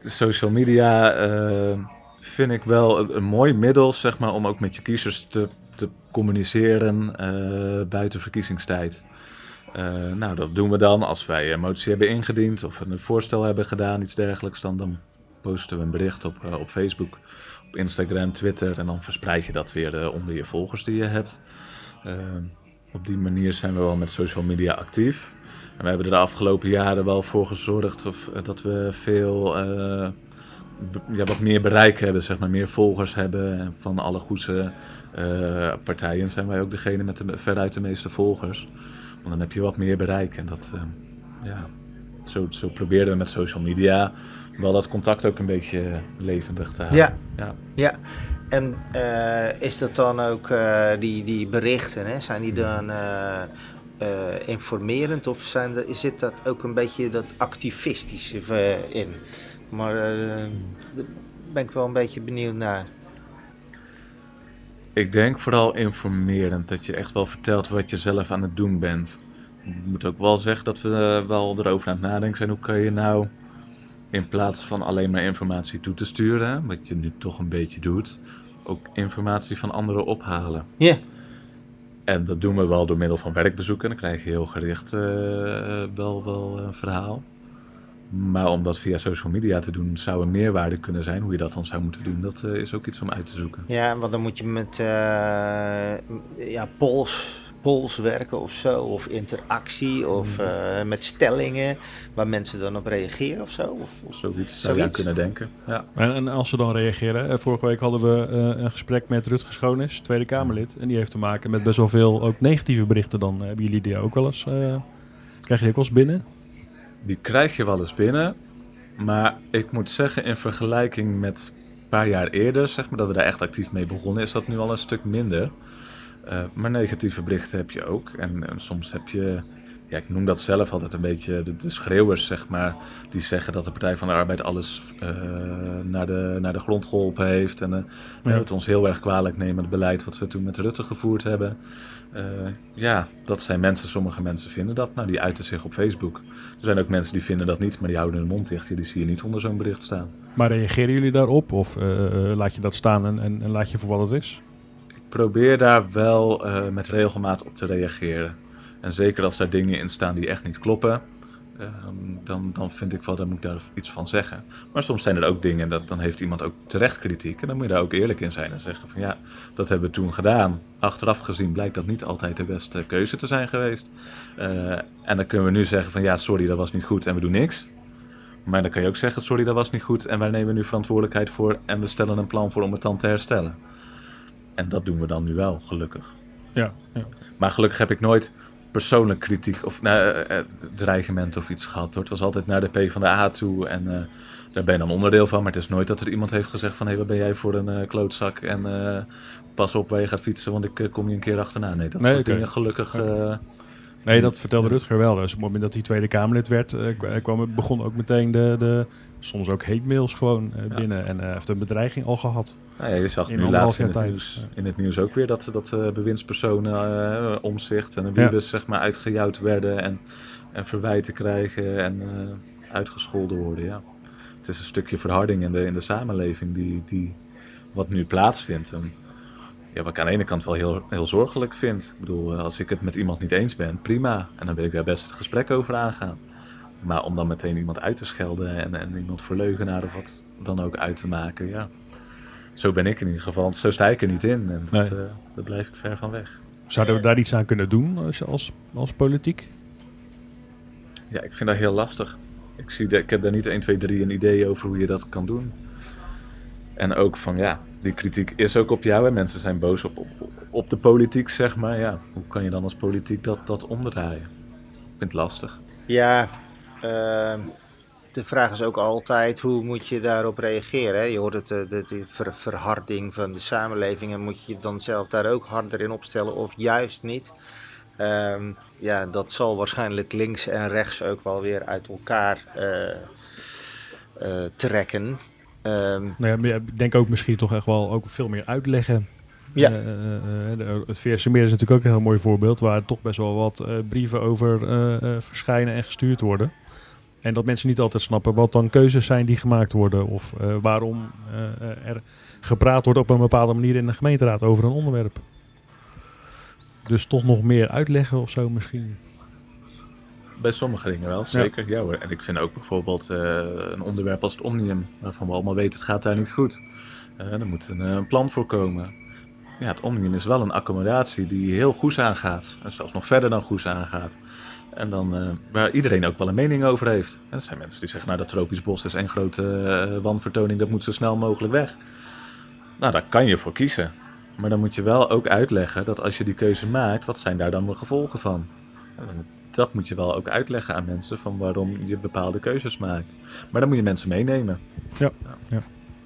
social media eh, vind ik wel een, mooi middel zeg maar, om ook met je kiezers te, te communiceren eh, buiten verkiezingstijd. Nou, dat doen we dan als wij een motie hebben ingediend of een voorstel hebben gedaan, iets dergelijks. Dan, dan posten we een bericht op, op Facebook, op Instagram, Twitter en dan verspreid je dat weer onder je volgers die je hebt. Op die manier zijn we wel met social media actief. En we hebben er de afgelopen jaren wel voor gezorgd of, eh, dat we veel eh, ja, wat meer bereik hebben, zeg maar, meer volgers hebben. En van alle goede eh, partijen zijn wij ook degene met de, veruit de meeste volgers. Want dan heb je wat meer bereik. En dat, ja, zo, zo probeerden we met social media wel dat contact ook een beetje levendig te houden. Ja. ja. Ja, en eh, is dat dan ook eh, die, die berichten, hè? zijn die dan eh, informerend of zijn zit dat ook een beetje dat activistische in? Maar daar ben ik wel een beetje benieuwd naar. Ik denk vooral informerend, dat je echt wel vertelt wat je zelf aan het doen bent. Ik moet ook wel zeggen dat we wel erover aan het nadenken zijn. Hoe kan je nou, in plaats van alleen maar informatie toe te sturen, wat je nu toch een beetje doet, ook informatie van anderen ophalen. Ja, En dat doen we wel door middel van werkbezoeken. Dan krijg je heel gericht eh, wel, wel een verhaal. Maar om dat via social media te doen, zou een meerwaarde kunnen zijn. Hoe je dat dan zou moeten doen, dat eh, is ook iets om uit te zoeken. ja want dan moet je met eh, ja, polls, polls werken of zo, of interactie, of eh, met stellingen waar mensen dan op reageren of zo. Of, of- Zoiets zou je aan kunnen denken. Ja. En, en als ze dan reageren, eh, vorige week hadden we eh, een gesprek met Rutger Schoonis, Tweede Kamerlid. En die heeft te maken met best wel veel ook negatieve berichten dan. Hebben jullie die ook wel eens, eh, krijg je die ook wel eens binnen? Die krijg je wel eens binnen. Maar ik moet zeggen, in vergelijking met een paar jaar eerder, zeg maar, dat we daar echt actief mee begonnen, is dat nu al een stuk minder. Eh, maar negatieve berichten heb je ook. En, en soms heb je, ja, ik noem dat zelf altijd een beetje de, de schreeuwers, zeg maar. Die zeggen dat de Partij van de Arbeid alles eh, naar, de, naar de grond geholpen heeft. En eh Ja. het ons heel erg kwalijk nemen, het beleid wat we toen met Rutte gevoerd hebben. Eh, ja, dat zijn mensen, sommige mensen vinden dat. Nou, die uiten zich op Facebook. Er zijn ook mensen die vinden dat niet, maar die houden hun mond dicht. Die zie je niet onder zo'n bericht staan. Maar reageren jullie daarop of eh, eh, laat je dat staan en, en, en laat je voor wat het is? Probeer daar wel eh, met regelmaat op te reageren. En zeker als daar dingen in staan die echt niet kloppen, eh, dan, dan vind ik wel, dan moet ik daar iets van zeggen. Maar soms zijn er ook dingen, dat, dan heeft iemand ook terecht kritiek. En dan moet je daar ook eerlijk in zijn en zeggen van ja, dat hebben we toen gedaan. Achteraf gezien blijkt dat niet altijd de beste keuze te zijn geweest. Eh, en dan kunnen we nu zeggen van ja, sorry, dat was niet goed en we doen niks. Maar dan kan je ook zeggen, sorry, dat was niet goed en wij nemen nu verantwoordelijkheid voor en we stellen een plan voor om het dan te herstellen. En dat doen we dan nu wel, gelukkig. Ja, ja. Maar gelukkig heb ik nooit persoonlijk kritiek of nou, eh, eh, dreigement of iets gehad. Hoor. Het was altijd naar de P van de A toe en eh, daar ben je dan onderdeel van. Maar het is nooit dat er iemand heeft gezegd van... hé, wat ben jij voor een klootzak en pas op waar je gaat fietsen... want ik kom je een keer achterna. Nee, dat Nee, soort dingen gelukkig... Nee, dat vertelde Rutger wel. Dus op het moment dat hij Tweede Kamerlid werd, kwam, begon ook meteen de, de soms ook hate mails gewoon Ja. binnen. En heeft een bedreiging al gehad. Nou ja, je zag nu laatst in het, tijd. nieuws, in het nieuws ook weer... dat, dat eh, bewindspersonen eh, omzicht en wiebes zeg maar uitgejouwd werden... en, en verwijten krijgen en eh, uitgescholden worden, ja. Het is een stukje verharding in de, in de samenleving die, die wat nu plaatsvindt. En, ja, wat ik aan de ene kant wel heel, heel zorgelijk vind. Ik bedoel, als ik het met iemand niet eens ben, prima. En dan wil ik daar best het gesprek over aangaan. Maar om dan meteen iemand uit te schelden en, en iemand voor leugenaar of wat dan ook uit te maken, ja. Zo ben ik in ieder geval. Zo sta ik er niet in. En dat, Nee. eh, daar blijf ik ver van weg. Zouden we daar iets aan kunnen doen als, als, als politiek? Ja, ik vind dat heel lastig. Ik, zie de, ik heb daar niet 1, 2, 3 een idee over hoe je dat kan doen. En ook van ja, die kritiek is ook op jou en mensen zijn boos op, op, op de politiek, zeg maar. Ja, hoe kan je dan als politiek dat, dat omdraaien? Ik vind het lastig. Ja, uh, de vraag is ook altijd hoe moet je daarop reageren. Hè? Je hoort het, de, de ver, verharding van de samenleving en moet je dan zelf daar ook harder in opstellen of juist niet. Um, ja, dat zal waarschijnlijk links en rechts ook wel weer uit elkaar uh, uh, trekken. Um, nou ja, ik denk ook misschien toch echt wel ook veel meer uitleggen. Ja. Uh, het VSC Meer is natuurlijk ook een heel mooi voorbeeld, waar toch best wel wat brieven over verschijnen en gestuurd worden. En dat mensen niet altijd snappen wat dan keuzes zijn die gemaakt worden. Of uh, waarom uh, er gepraat wordt op een bepaalde manier in de gemeenteraad over een onderwerp. Dus toch nog meer uitleggen of zo misschien. Bij sommige dingen wel, zeker. Ja. ja hoor. En ik vind ook bijvoorbeeld uh, een onderwerp als het Omnium, waarvan we allemaal weten het gaat daar niet goed. er moet een, een, plan voor komen. Ja, het Omnium is wel een accommodatie die heel goed aangaat. En zelfs nog verder dan goed aangaat. En dan, uh, waar iedereen ook wel een mening over heeft. En er zijn mensen die zeggen, nou dat tropisch bos is één grote uh, wanvertoning, dat moet zo snel mogelijk weg. Nou, daar kan je voor kiezen. Maar dan moet je wel ook uitleggen dat als je die keuze maakt, wat zijn daar dan de gevolgen van? En dat moet je wel ook uitleggen aan mensen van waarom je bepaalde keuzes maakt. Maar dan moet je mensen meenemen. Ja. ja.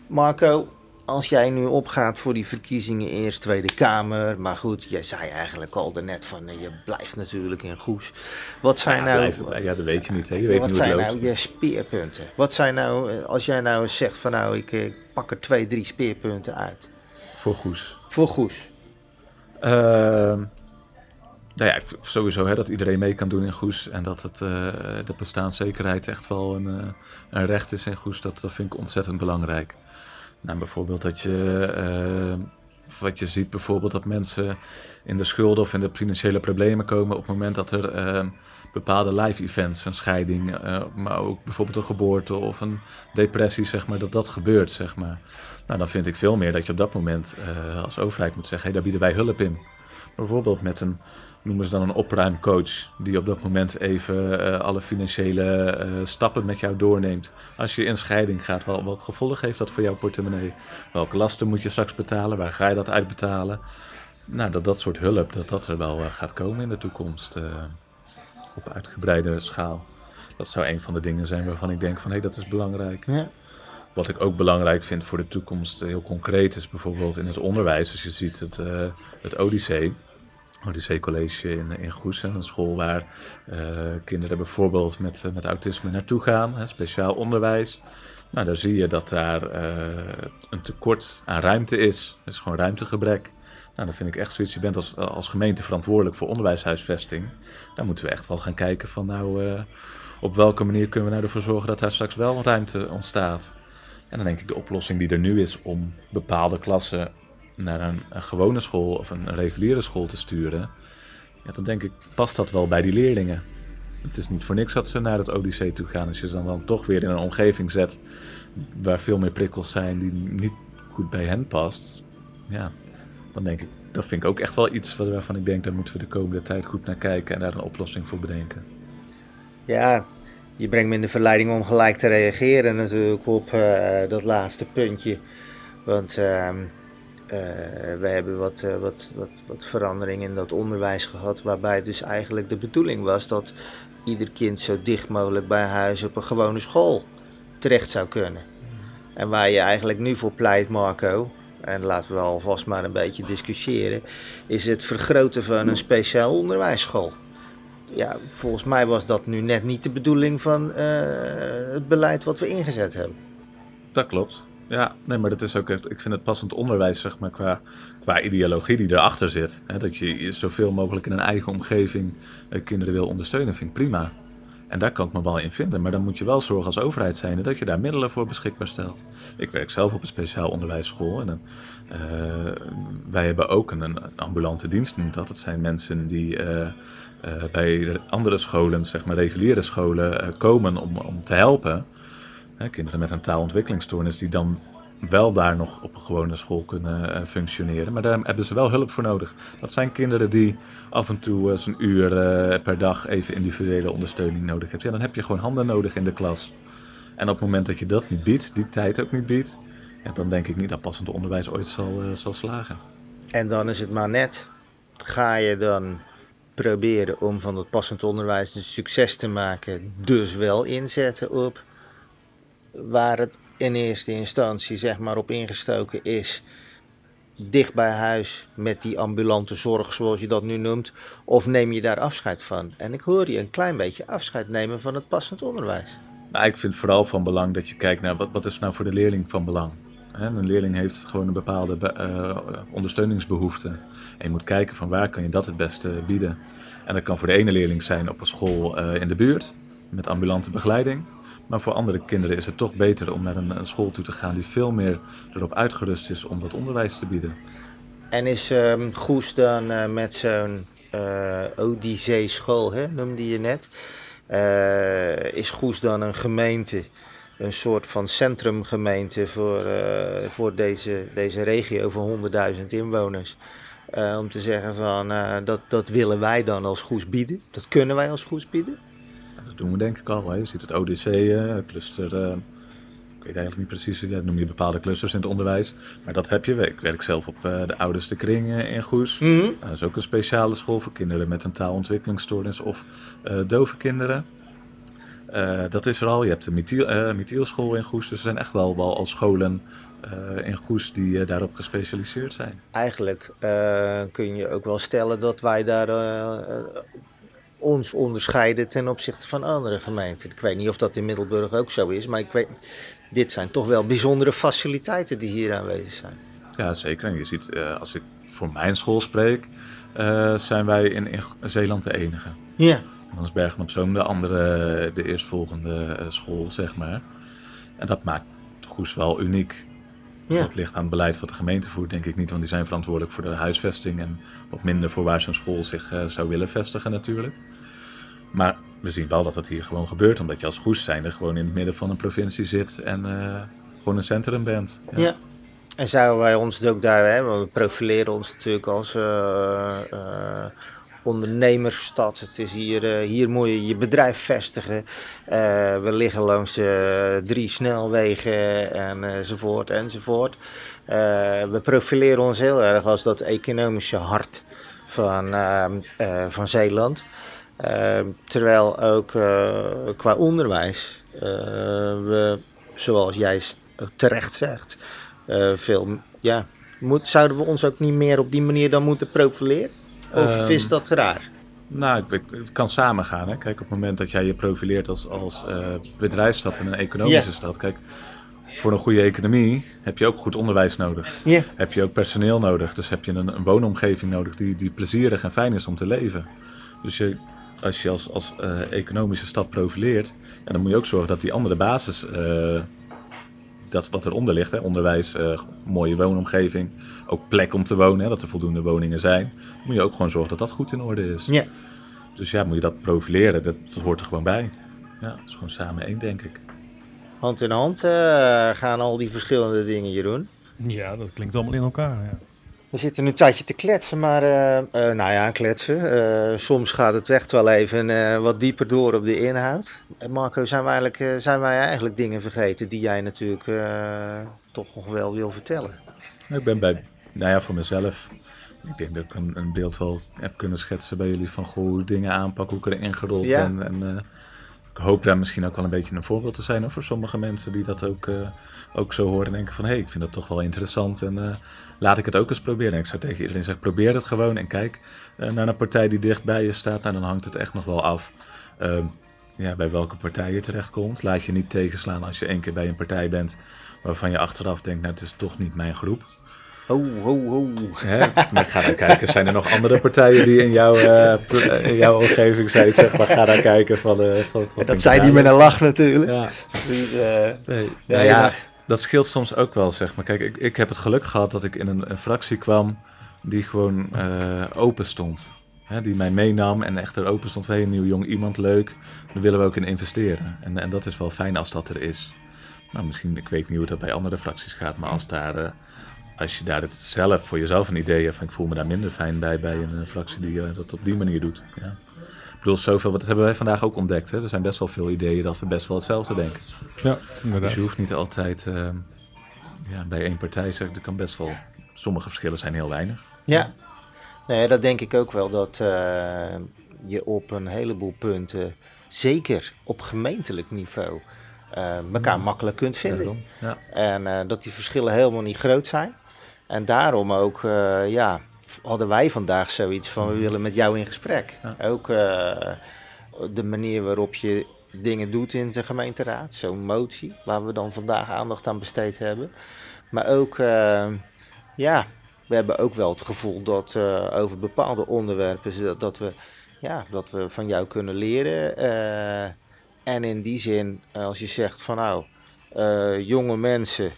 Marco, als jij nu opgaat voor die verkiezingen eerst Tweede Kamer, maar goed, jij zei eigenlijk al daarnet van je blijft natuurlijk in Goes. Wat zijn ja, nou... ja, dat weet je niet, hè? Je weet wat niet zijn nou je speerpunten? Wat zijn nou, als jij nou zegt van nou, ik, ik pak er twee, drie speerpunten uit. Voor Goes. Voor Goes. Uh, nou ja, sowieso hè, dat iedereen mee kan doen in Goes en dat het, uh, de bestaanszekerheid echt wel een, een recht is in Goes, dat, dat vind ik ontzettend belangrijk. Nou, bijvoorbeeld dat je, uh, wat je ziet, bijvoorbeeld dat mensen in de schulden of in de financiële problemen komen op het moment dat er uh, bepaalde live events, een scheiding, uh, maar ook bijvoorbeeld een geboorte of een depressie, zeg maar, dat dat gebeurt, zeg maar. Nou, dan vind ik veel meer dat je op dat moment als overheid moet zeggen, hey, daar bieden wij hulp in. Bijvoorbeeld met een noemen ze dan een opruimcoach, die op dat moment even uh, alle financiële uh, stappen met jou doorneemt. Als je in scheiding gaat, wel, welk gevolg heeft dat voor jouw portemonnee? Welke lasten moet je straks betalen? Waar ga je dat uitbetalen? Nou, dat dat soort hulp, dat dat er wel uh, gaat komen in de toekomst op uitgebreide schaal. Dat zou een van de dingen zijn waarvan ik denk van hé, hey, dat is belangrijk. Ja. Wat ik ook belangrijk vind voor de toekomst, heel concreet, is bijvoorbeeld in het onderwijs. Als je ziet het, het Odyssee Odyssee College in, in Goes, een school waar uh, kinderen bijvoorbeeld met, uh, met autisme naartoe gaan, hè, speciaal onderwijs. Nou, daar zie je dat daar uh, een tekort aan ruimte is. Er is gewoon ruimtegebrek. Nou, dan vind ik echt zoiets, je bent als, als gemeente verantwoordelijk voor onderwijshuisvesting. Daar moeten we echt wel gaan kijken van nou, op welke manier kunnen we nou ervoor zorgen dat daar straks wel ruimte ontstaat. En dan denk ik de oplossing die er nu is om bepaalde klassen naar een, gewone school of een, reguliere school te sturen, ja, dan denk ik, past dat wel bij die leerlingen. Het is niet voor niks dat ze naar het Odyssee toe gaan. Als je ze dan, dan toch weer in een omgeving zet waar veel meer prikkels zijn die niet goed bij hen past, ja, dan denk ik, dat vind ik ook echt wel iets waarvan ik denk, daar moeten we de komende tijd goed naar kijken en daar een oplossing voor bedenken. Ja, je brengt me in de verleiding om gelijk te reageren natuurlijk op uh, dat laatste puntje. Want uh, uh, we hebben wat, uh, wat, wat, wat verandering in dat onderwijs gehad, waarbij dus eigenlijk de bedoeling was dat ieder kind zo dicht mogelijk bij huis op een gewone school terecht zou kunnen. En waar je eigenlijk nu voor pleit, Marco, en laten we alvast maar een beetje discussiëren, is het vergroten van een speciaal onderwijsschool. Ja, volgens mij was dat nu net niet de bedoeling van uh, het beleid wat we ingezet hebben. Dat klopt. Ja, nee, maar dat is ook, ik vind het passend onderwijs, zeg maar, qua, qua ideologie die erachter zit. Hè, dat je zoveel mogelijk in een eigen omgeving eh, kinderen wil ondersteunen, vind ik prima. En daar kan ik me wel in vinden. Maar dan moet je wel zorgen als overheid zijn dat je daar middelen voor beschikbaar stelt. Ik werk zelf op een speciaal onderwijsschool. En uh, wij hebben ook een, een, ambulante dienst, noemt dat. Het zijn mensen die uh, bij andere scholen, zeg maar reguliere scholen, komen om, om te helpen. Kinderen met een taalontwikkelingsstoornis die dan wel daar nog op een gewone school kunnen eh, functioneren. Maar daar hebben ze wel hulp voor nodig. Dat zijn kinderen die af en toe eens een uur eh, per dag even individuele ondersteuning nodig hebben. Ja, dan heb je gewoon handen nodig in de klas. En op het moment dat je dat niet biedt, die tijd ook niet biedt, ja, dan denk ik niet dat passend onderwijs ooit zal, eh, zal slagen. En dan is het maar net, ga je dan proberen om van het passend onderwijs een succes te maken, dus wel inzetten op waar het in eerste instantie zeg maar op ingestoken is, dicht bij huis met die ambulante zorg zoals je dat nu noemt, of neem je daar afscheid van? En ik hoor je een klein beetje afscheid nemen van het passend onderwijs. Nou, ik vind vooral van belang dat je kijkt naar wat, wat is nou voor de leerling van belang. Een leerling heeft gewoon een bepaalde be- eh, ondersteuningsbehoefte. En je moet kijken van waar kan je dat het beste bieden. En dat kan voor de ene leerling zijn op een school eh, in de buurt, met ambulante begeleiding. Maar voor andere kinderen is het toch beter om naar een, school toe te gaan die veel meer erop uitgerust is om dat onderwijs te bieden. En is ehm, Goes dan eh, met zo'n eh Odyssee school, hè, noemde je net, eh, is Goes dan een gemeente, een soort van centrumgemeente voor, eh, voor deze, deze regio van 100.000 inwoners? Eh, om te zeggen van eh, dat, dat willen wij dan als Goes bieden, dat kunnen wij als Goes bieden. Doen we denk ik al. Hè. Je ziet het ODC, cluster. eh, ik weet eigenlijk niet precies, hoe dat noem je bepaalde clusters in het onderwijs. Maar dat heb je. Ik werk zelf op eh, de Ouderste Kring eh, in Goes. Mhm. Dat is ook een speciale school voor kinderen met een taalontwikkelingsstoornis of dove kinderen. Dat is er al. Je hebt de Mithiel, Mithielschool in Goes. Dus er zijn echt wel, wel al scholen in Goes die daarop gespecialiseerd zijn. Eigenlijk kun je ook wel stellen dat wij daar ons onderscheiden ten opzichte van andere gemeenten. Ik weet niet of dat in Middelburg ook zo is, maar ik weet, dit zijn toch wel bijzondere faciliteiten die hier aanwezig zijn. Ja, zeker. En je ziet, eh, als ik voor mijn school spreek, eh, zijn wij in, in Zeeland de enige. Ja, En dan is Bergen op Zoom de andere, de eerstvolgende eh, school, zeg maar. En dat maakt Goes wel uniek. ja. Dat ligt aan het beleid wat de gemeente voert, denk ik niet. Want die zijn verantwoordelijk voor de huisvesting en wat minder voor waar zo'n school zich zou willen vestigen natuurlijk. Maar we zien wel dat het hier gewoon gebeurt, omdat je als Goes zijnde gewoon in het midden van een provincie zit en eh, gewoon een centrum bent. Ja. En zouden wij ons ook daar, hè, we profileren ons natuurlijk als eh, eh, ondernemersstad. Het is hier, hier moet je je bedrijf vestigen. We liggen langs drie snelwegen en, enzovoort enzovoort. We profileren ons heel erg als dat economische hart van, van Zeeland. Eh, terwijl ook eh, qua onderwijs eh, we, zoals jij ook terecht zegt, eh, veel, ja, moet, zouden we ons ook niet meer op die manier dan moeten profileren? Of Ehm, is dat raar? Nou, het kan samengaan. Hè? Kijk, op het moment dat jij je profileert als, als eh, bedrijfsstad en een economische stad. Kijk, voor een goede economie heb je ook goed onderwijs nodig. Heb je ook personeel nodig. Dus heb je een, een woonomgeving nodig die, die plezierig en fijn is om te leven. Dus je, als je als, als eh, economische stad profileert, ja, dan moet je ook zorgen dat die andere basis, eh, dat wat eronder ligt, hè, onderwijs, eh, mooie woonomgeving, ook plek om te wonen, hè, dat er voldoende woningen zijn, moet je ook gewoon zorgen dat dat goed in orde is. ja. Dus ja, moet je dat profileren, dat, dat hoort er gewoon bij. Ja, dat is gewoon samen één, denk ik. Hand in hand eh, gaan al die verschillende dingen, Jeroen. Ja, dat klinkt allemaal in elkaar. Ja. We zitten nu een tijdje te kletsen, maar eh, eh, nou ja, kletsen. Eh, soms gaat het echt wel even wat dieper door op de inhoud. En Marco, zijn wij, eigenlijk, zijn wij eigenlijk dingen vergeten die jij natuurlijk toch nog wel wil vertellen? Ik ben bij, nou ja, voor mezelf. Ik denk dat ik een, een beeld wel heb kunnen schetsen bij jullie van goh, hoe dingen aanpak, hoe ik erin gerold Ja. ben. En ik hoop daar misschien ook wel een beetje een voorbeeld te zijn hoor, voor sommige mensen die dat ook, eh, ook zo horen en denken van hé, hey, ik vind dat toch wel interessant en eh, laat ik het ook eens proberen. En ik zou tegen iedereen zeggen, probeer het gewoon en kijk eh, naar een partij die dicht bij je staat. Nou, dan hangt het echt nog wel af. Ehm, ja, bij welke partij je terechtkomt. Laat je niet tegenslaan als je één keer bij een partij bent waarvan je achteraf denkt, nou het is toch niet mijn groep. Ho, ho, ho. Hè? Maar ga dan kijken, zijn er nog andere partijen die in jouw, eh, in jouw omgeving zijn? Zeg maar, ga dan kijken van... eh, van, van dat zei hij daar- met een lach natuurlijk. Ja, Dus, eh, nee. Ja, ja, ja. dat scheelt soms ook wel, zeg maar. Kijk, ik, ik heb het geluk gehad dat ik in een, een fractie kwam die gewoon eh, open stond. Hè, die mij meenam en echt er open stond van, hey, een nieuw jong iemand, leuk. Daar willen we ook in investeren. En, en dat is wel fijn als dat er is. nou, misschien, ik weet niet hoe dat bij andere fracties gaat, maar als, daar, eh, als je daar het zelf voor jezelf een idee hebt van ik voel me daar minder fijn bij bij een eh, fractie die eh, dat op die manier doet. Ja. Ik bedoel, zoveel, wat hebben wij vandaag ook ontdekt. Hè? Er zijn best wel veel ideeën dat we best wel hetzelfde denken. Ja, Dus inderdaad. je hoeft niet altijd eh, ja, bij één partij, zeg, er kan best wel, sommige verschillen zijn heel weinig. Ja, nee, dat denk ik ook wel. Dat eh, je op een heleboel punten, zeker op gemeentelijk niveau, eh, elkaar makkelijk kunt vinden. Ja. En eh, dat die verschillen helemaal niet groot zijn. En daarom ook, eh, ja, hadden wij vandaag zoiets van, we willen met jou in gesprek. Ja. Ook eh, de manier waarop je dingen doet in de gemeenteraad, zo'n motie, waar we dan vandaag aandacht aan besteed hebben. Maar ook, eh, ja, we hebben ook wel het gevoel dat over bepaalde onderwerpen, ze- dat we, ja, dat we van jou kunnen leren. en in die zin, als je zegt van nou, jonge mensen,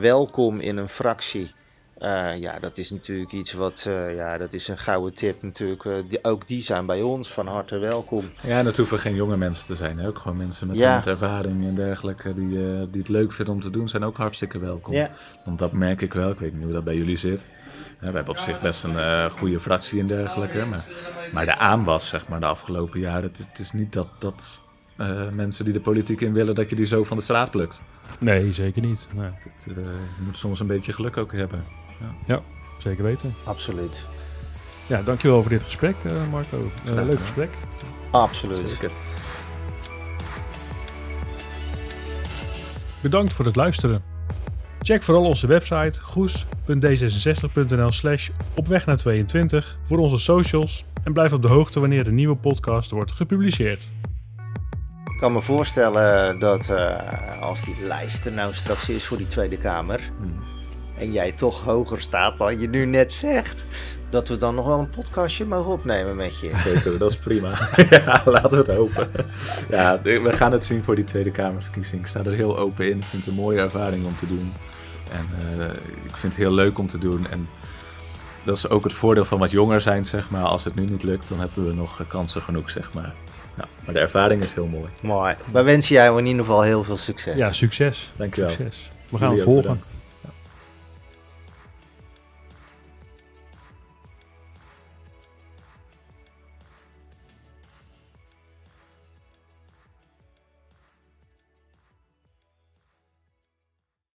welkom in een fractie. Eh, ja, dat is natuurlijk iets wat, eh, ja, dat is een gouden tip natuurlijk. Eh, die, ook die zijn bij ons van harte welkom. Ja, en dat hoeven geen jonge mensen te zijn. Hè? Ook gewoon mensen met, Ja. ervaring en dergelijke die, eh, die het leuk vinden om te doen, zijn ook hartstikke welkom. Ja. Want dat merk ik wel. Ik weet niet hoe dat bij jullie zit. Hè, we hebben op zich best een eh, goede fractie en dergelijke. Maar, maar de aanwas, zeg maar, de afgelopen jaren, het is, het is niet dat, dat eh, mensen die de politiek in willen, dat je die zo van de straat plukt. Nee, zeker niet. Nee, Het, eh, je moet soms een beetje geluk ook hebben. Zeker weten. Absoluut. Ja, dankjewel voor dit gesprek, eh, Marco. Eh, leuk gesprek. Absoluut. Zeker. Bedankt voor het luisteren. Check vooral onze website goes.d66.nl slash op weg naar 22 voor onze socials en blijf op de hoogte wanneer een nieuwe podcast wordt gepubliceerd. Ik kan me voorstellen dat eh, als die lijst er nou straks is voor die Tweede Kamer. Hmm. En jij toch hoger staat dan je nu net zegt. dat we dan nog wel een podcastje mogen opnemen met je. Zeker, dat is prima. ja, laten we het hopen. Ja, we gaan het zien voor die Tweede Kamerverkiezing. Ik sta er heel open in. Ik vind het een mooie ervaring om te doen. En eh, ik vind het heel leuk om te doen. En dat is ook het voordeel van wat jonger zijn, zeg maar. Als het nu niet lukt, dan hebben we nog kansen genoeg, zeg maar. Ja, maar de ervaring is heel mooi. Mooi. Wij wensen jou in ieder geval heel veel succes. Ja, succes. Dankjewel. Succes. We gaan Jullie het volgen. bedankt.